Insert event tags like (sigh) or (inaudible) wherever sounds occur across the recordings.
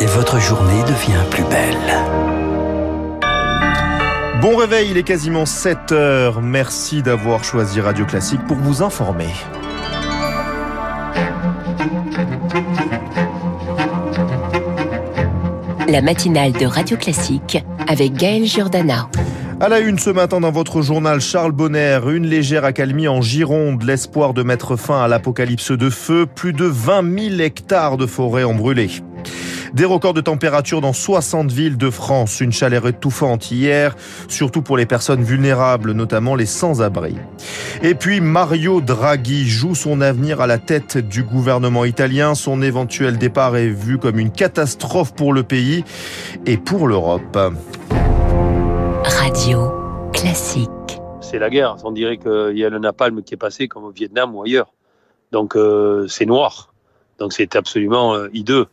et votre journée devient plus belle. Bon réveil, il est quasiment 7 heures. Merci d'avoir choisi Radio Classique pour vous informer. La matinale de Radio Classique avec Gaël Giordana. À la une ce matin dans votre journal, Charles Bonner, une légère accalmie en Gironde, l'espoir de mettre fin à l'apocalypse de feu. Plus de 20 000 hectares de forêt ont brûlé. Des records de température dans 60 villes de France. Une chaleur étouffante hier, surtout pour les personnes vulnérables, notamment les sans-abri. Et puis Mario Draghi joue son avenir à la tête du gouvernement italien. Son éventuel départ est vu comme une catastrophe pour le pays et pour l'Europe. Radio classique. C'est la guerre. On dirait qu'il y a le napalm qui est passé comme au Vietnam ou ailleurs. Donc euh, c'est noir. Donc c'est absolument euh, hideux.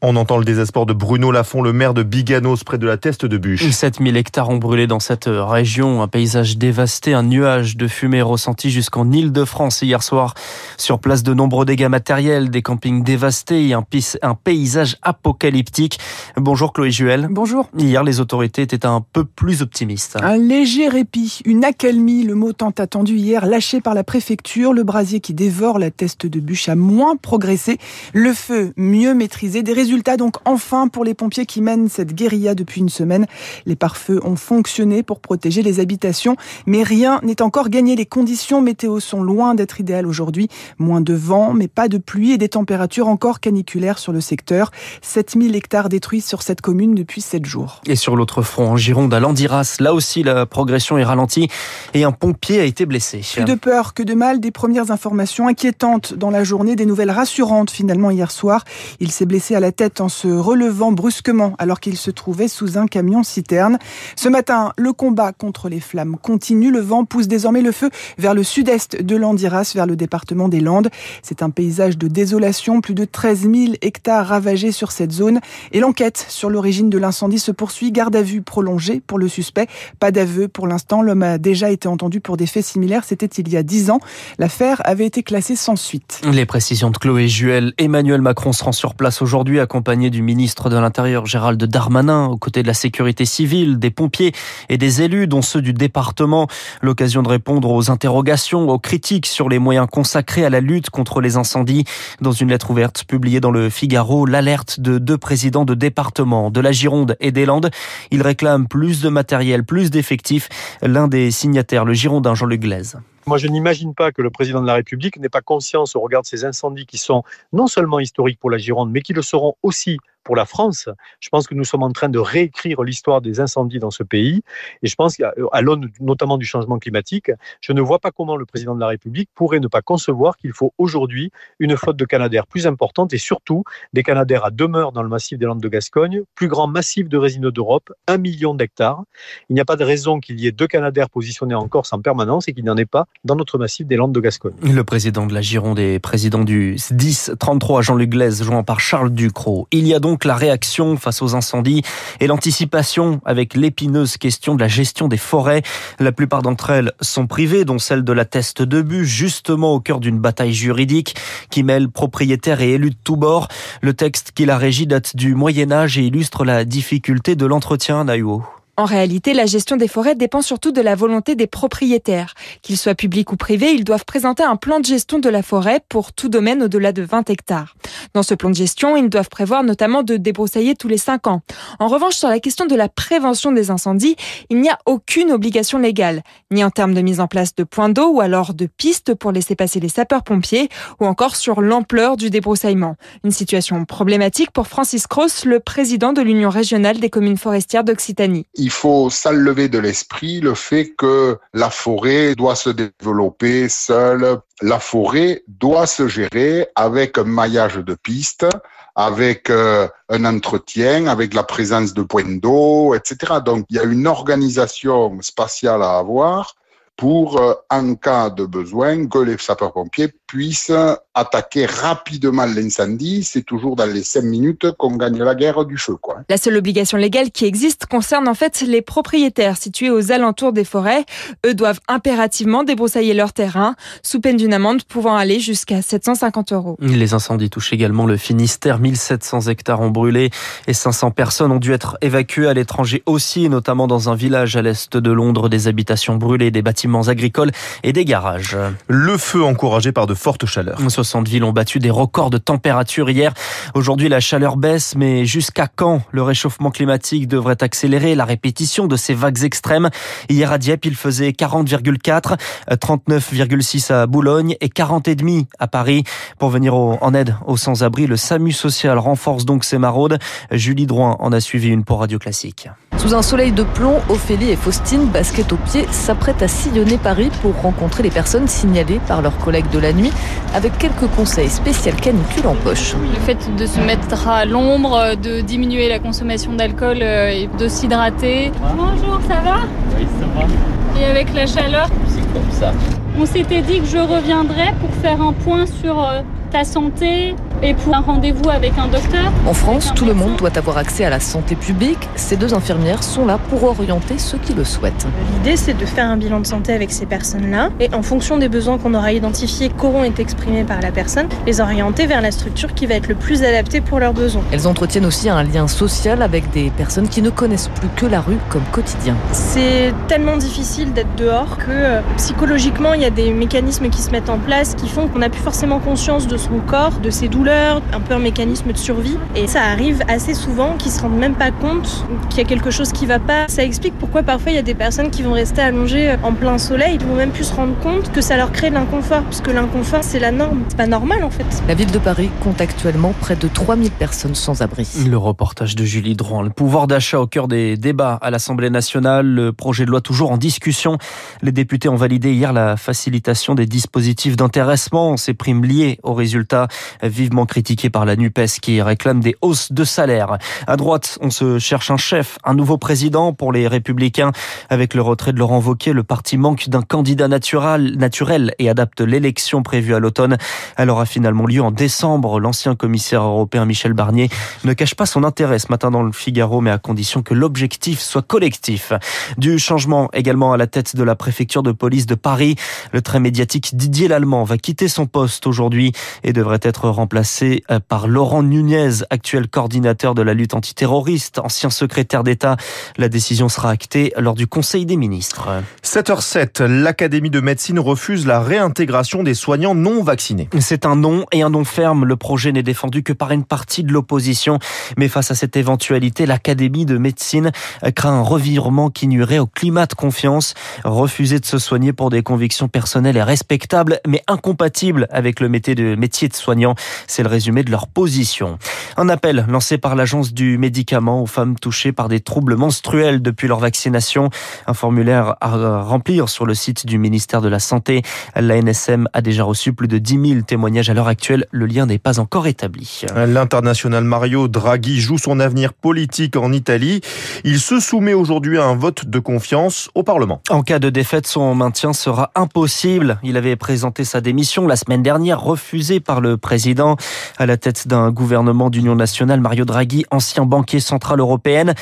On entend le désespoir de Bruno Lafont, le maire de Biganos, près de la Teste de Bûche. 7000 hectares ont brûlé dans cette région, un paysage dévasté, un nuage de fumée ressenti jusqu'en Île-de-France hier soir. Sur place, de nombreux dégâts matériels, des campings dévastés et un, un paysage apocalyptique. Bonjour Chloé Juel. Bonjour. Hier, les autorités étaient un peu plus optimistes. Un léger répit, une accalmie, le mot tant attendu hier, lâché par la préfecture. Le brasier qui dévore la Teste de Bûche a moins progressé. Le feu mieux maîtrisé. Des Résultat donc enfin pour les pompiers qui mènent cette guérilla depuis une semaine. Les pare-feux ont fonctionné pour protéger les habitations, mais rien n'est encore gagné. Les conditions météo sont loin d'être idéales aujourd'hui. Moins de vent, mais pas de pluie et des températures encore caniculaires sur le secteur. 7000 hectares détruits sur cette commune depuis 7 jours. Et sur l'autre front, en Gironde, à Landiras, là aussi la progression est ralentie et un pompier a été blessé. Plus de peur que de mal, des premières informations inquiétantes dans la journée, des nouvelles rassurantes finalement hier soir. Il s'est blessé à la tête en se relevant brusquement alors qu'il se trouvait sous un camion citerne. Ce matin, le combat contre les flammes continue. Le vent pousse désormais le feu vers le sud-est de l'Andiras, vers le département des Landes. C'est un paysage de désolation, plus de 13 000 hectares ravagés sur cette zone. Et l'enquête sur l'origine de l'incendie se poursuit. Garde à vue prolongée pour le suspect. Pas d'aveu pour l'instant. L'homme a déjà été entendu pour des faits similaires. C'était il y a 10 ans. L'affaire avait été classée sans suite. Les précisions de Chloé Juel. Emmanuel Macron se rend sur place aujourd'hui accompagné du ministre de l'Intérieur Gérald Darmanin, aux côtés de la sécurité civile, des pompiers et des élus, dont ceux du département. L'occasion de répondre aux interrogations, aux critiques sur les moyens consacrés à la lutte contre les incendies. Dans une lettre ouverte publiée dans le Figaro, l'alerte de deux présidents de département, de la Gironde et des Landes. Ils réclament plus de matériel, plus d'effectifs. L'un des signataires, le Girondin Jean-Luc Glaise. Moi, je n'imagine pas que le président de la République n'ait pas conscience au regard de ces incendies qui sont non seulement historiques pour la Gironde, mais qui le seront aussi pour la France. Je pense que nous sommes en train de réécrire l'histoire des incendies dans ce pays. Et je pense qu'à l'aune notamment du changement climatique, je ne vois pas comment le président de la République pourrait ne pas concevoir qu'il faut aujourd'hui une flotte de Canadair plus importante et surtout des Canadair à demeure dans le massif des Landes de Gascogne, plus grand massif de résineux d'Europe, un million d'hectares. Il n'y a pas de raison qu'il y ait deux Canadair positionnés en Corse en permanence et qu'il n'y en ait pas dans notre massif des Landes de Gascogne. Le président de la Gironde président du 10-33, Jean-Luc Glaise, joint par Charles Ducrot. Il y a donc la réaction face aux incendies et l'anticipation avec l'épineuse question de la gestion des forêts. La plupart d'entre elles sont privées, dont celle de la Teste de but, justement au cœur d'une bataille juridique qui mêle propriétaires et élus de tous bords. Le texte qui la régit date du Moyen Âge et illustre la difficulté de l'entretien, Naïo. En réalité, la gestion des forêts dépend surtout de la volonté des propriétaires. Qu'ils soient publics ou privés, ils doivent présenter un plan de gestion de la forêt pour tout domaine au-delà de 20 hectares. Dans ce plan de gestion, ils doivent prévoir notamment de débroussailler tous les 5 ans. En revanche, sur la question de la prévention des incendies, il n'y a aucune obligation légale, ni en termes de mise en place de points d'eau ou alors de pistes pour laisser passer les sapeurs-pompiers, ou encore sur l'ampleur du débroussaillement. Une situation problématique pour Francis Cross, le président de l'Union régionale des communes forestières d'Occitanie il faut s'enlever de l'esprit le fait que la forêt doit se développer seule. La forêt doit se gérer avec un maillage de pistes, avec euh, un entretien, avec la présence de points d'eau, etc. Donc il y a une organisation spatiale à avoir pour, euh, en cas de besoin, que les sapeurs-pompiers puisse attaquer rapidement l'incendie. C'est toujours dans les cinq minutes qu'on gagne la guerre du feu. Quoi. La seule obligation légale qui existe concerne en fait les propriétaires situés aux alentours des forêts. Eux doivent impérativement débroussailler leur terrain, sous peine d'une amende pouvant aller jusqu'à 750 euros. Les incendies touchent également le Finistère. 1700 hectares ont brûlé et 500 personnes ont dû être évacuées à l'étranger aussi, notamment dans un village à l'est de Londres. Des habitations brûlées, des bâtiments agricoles et des garages. Le feu encouragé par de fortes chaleurs. 60 villes ont battu des records de température hier. Aujourd'hui, la chaleur baisse, mais jusqu'à quand le réchauffement climatique devrait accélérer la répétition de ces vagues extrêmes? Hier à Dieppe, il faisait 40,4, 39,6 à Boulogne et 40,5 à Paris. Pour venir en aide aux sans-abri, le SAMU social renforce donc ses maraudes. Julie Drouin en a suivi une pour Radio Classique. Sous un soleil de plomb, Ophélie et Faustine, basket au pied, s'apprêtent à sillonner Paris pour rencontrer les personnes signalées par leurs collègues de la nuit, avec quelques conseils spéciaux canicule en poche. Le fait de se mettre à l'ombre, de diminuer la consommation d'alcool euh, et de s'hydrater. Bonjour, ça va Oui, ça va. Et avec la chaleur C'est comme ça. On s'était dit que je reviendrais pour faire un point sur euh, ta santé et pour un rendez-vous avec un docteur. En France, tout le monde doit avoir accès à la santé publique. Ces deux infirmières sont là pour orienter ceux qui le souhaitent. L'idée, c'est de faire un bilan de santé avec ces personnes-là et en fonction des besoins qu'on aura identifiés, qu'auront été exprimés par la personne, les orienter vers la structure qui va être le plus adaptée pour leurs besoins. Elles entretiennent aussi un lien social avec des personnes qui ne connaissent plus que la rue comme quotidien. C'est tellement difficile d'être dehors que euh, psychologiquement, il y a des mécanismes qui se mettent en place qui font qu'on n'a plus forcément conscience de son corps, de ses douleurs, un peu un mécanisme de survie. Et ça arrive assez souvent qu'ils se rendent même pas compte qu'il y a quelque chose qui va pas. Ça explique pourquoi parfois il y a des personnes qui vont rester allongées en plein soleil, ils vont même plus se rendre compte que ça leur crée de l'inconfort, parce que l'inconfort c'est la norme. C'est pas normal en fait. La ville de Paris compte actuellement près de 3000 personnes sans abri. Le reportage de Julie Drouin. Le pouvoir d'achat au cœur des débats à l'Assemblée nationale. Le projet de loi toujours en discussion. Les députés ont validé hier la facilitation des dispositifs d'intéressement, ces primes liées aux résultats vivement critiqués par la NUPES qui réclame des hausses de salaire. À droite, on se cherche un chef, un nouveau président pour les Républicains. Avec le retrait de Laurent Wauquiez, le parti manque d'un candidat naturel, naturel et adapte l'élection prévue à l'automne. Elle aura finalement lieu en décembre. L'ancien commissaire européen Michel Barnier ne cache pas son intérêt ce matin dans le Figaro, mais à condition que l'objectif soit collectif. Du changement également à la tête de la préfecture de police de Paris. Le très médiatique Didier Lallemand va quitter son poste aujourd'hui et devrait être remplacé euh, par Laurent Nunez, actuel coordinateur de la lutte antiterroriste, ancien secrétaire d'État. La décision sera actée lors du Conseil des ministres. 7h07, l'Académie de médecine refuse la réintégration des soignants non vaccinés. C'est un non et un non ferme. Le projet n'est défendu que par une partie de l'opposition. Mais face à cette éventualité, l'Académie de médecine craint un revirement qui nuirait au climat de confiance. Refuser de se soigner pour des convictions personnelles et respectables, mais incompatibles avec le métier de, métier de soignant. C'est le résumé de leur position. Un appel lancé par l'Agence du médicament aux femmes touchées par des troubles menstruels depuis leur vaccination. Un formulaire à remplir sur le site du ministère de la Santé. L'ANSM a déjà reçu plus de 10 000 témoignages à l'heure actuelle. Le lien n'est pas encore établi. L'international Mario Draghi joue son avenir politique en Italie. Il se soumet aujourd'hui à un vote de confiance au Parlement. En cas de défaite, son maintien sera impossible. Il avait présenté sa démission la semaine dernière, refusée par le président. À la tête d'un gouvernement d'union nationale, Mario Draghi, ancien banquier central européen,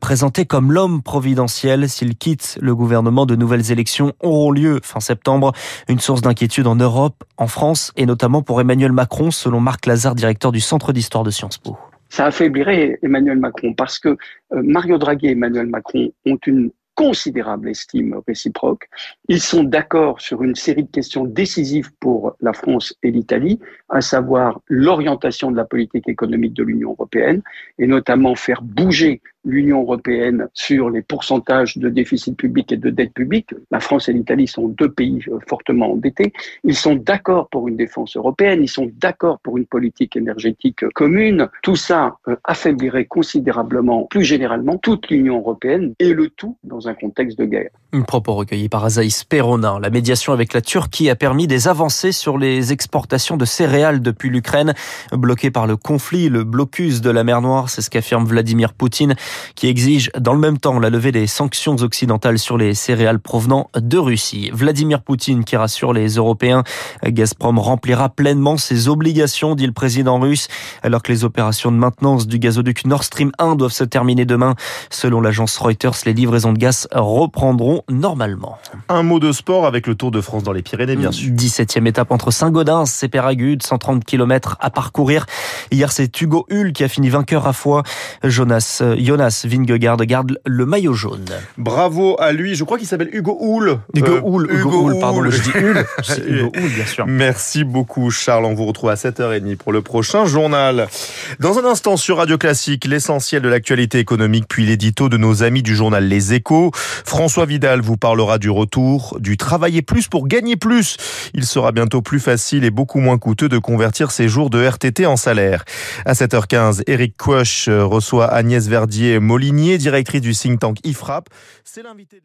présenté comme l'homme providentiel. S'il quitte le gouvernement, de nouvelles élections auront lieu fin septembre. Une source d'inquiétude en Europe, en France et notamment pour Emmanuel Macron, selon Marc Lazare, directeur du Centre d'histoire de Sciences Po. Ça affaiblirait Emmanuel Macron parce que Mario Draghi et Emmanuel Macron ont une considérable estime réciproque. Ils sont d'accord sur une série de questions décisives pour la France et l'Italie, à savoir l'orientation de la politique économique de l'Union européenne et notamment faire bouger l'Union européenne sur les pourcentages de déficit public et de dette publique. La France et l'Italie sont deux pays fortement endettés. Ils sont d'accord pour une défense européenne, ils sont d'accord pour une politique énergétique commune. Tout ça affaiblirait considérablement, plus généralement, toute l'Union européenne et le tout dans un contexte de guerre. Un propos recueilli par Azaïs Peronin. La médiation avec la Turquie a permis des avancées sur les exportations de céréales depuis l'Ukraine, bloquées par le conflit, le blocus de la mer Noire, c'est ce qu'affirme Vladimir Poutine. Qui exige dans le même temps la levée des sanctions occidentales sur les céréales provenant de Russie. Vladimir Poutine qui rassure les Européens, Gazprom remplira pleinement ses obligations, dit le président russe, alors que les opérations de maintenance du gazoduc Nord Stream 1 doivent se terminer demain. Selon l'agence Reuters, les livraisons de gaz reprendront normalement. Un mot de sport avec le Tour de France dans les Pyrénées, bien sûr. 17e étape entre Saint-Gaudens et Péragude, 130 km à parcourir. Hier, c'est Hugo Hull qui a fini vainqueur à fois. Jonas, Jonas Vingegaard garde le maillot jaune. Bravo à lui. Je crois qu'il s'appelle Hugo Hull. Hugo euh, Hull, Hugo, pardon, je dis Hull. (laughs) Hugo Hull, bien sûr. Merci beaucoup, Charles. On vous retrouve à 7h30 pour le prochain journal. Dans un instant sur Radio Classique, l'essentiel de l'actualité économique, puis l'édito de nos amis du journal Les Échos. François Vidal vous parlera du retour, du travailler plus pour gagner plus. Il sera bientôt plus facile et beaucoup moins coûteux de convertir ses jours de RTT en salaire. À 7h15, Eric Quoch reçoit Agnès Verdier-Molinier, directrice du think tank IFRAP. C'est l'invité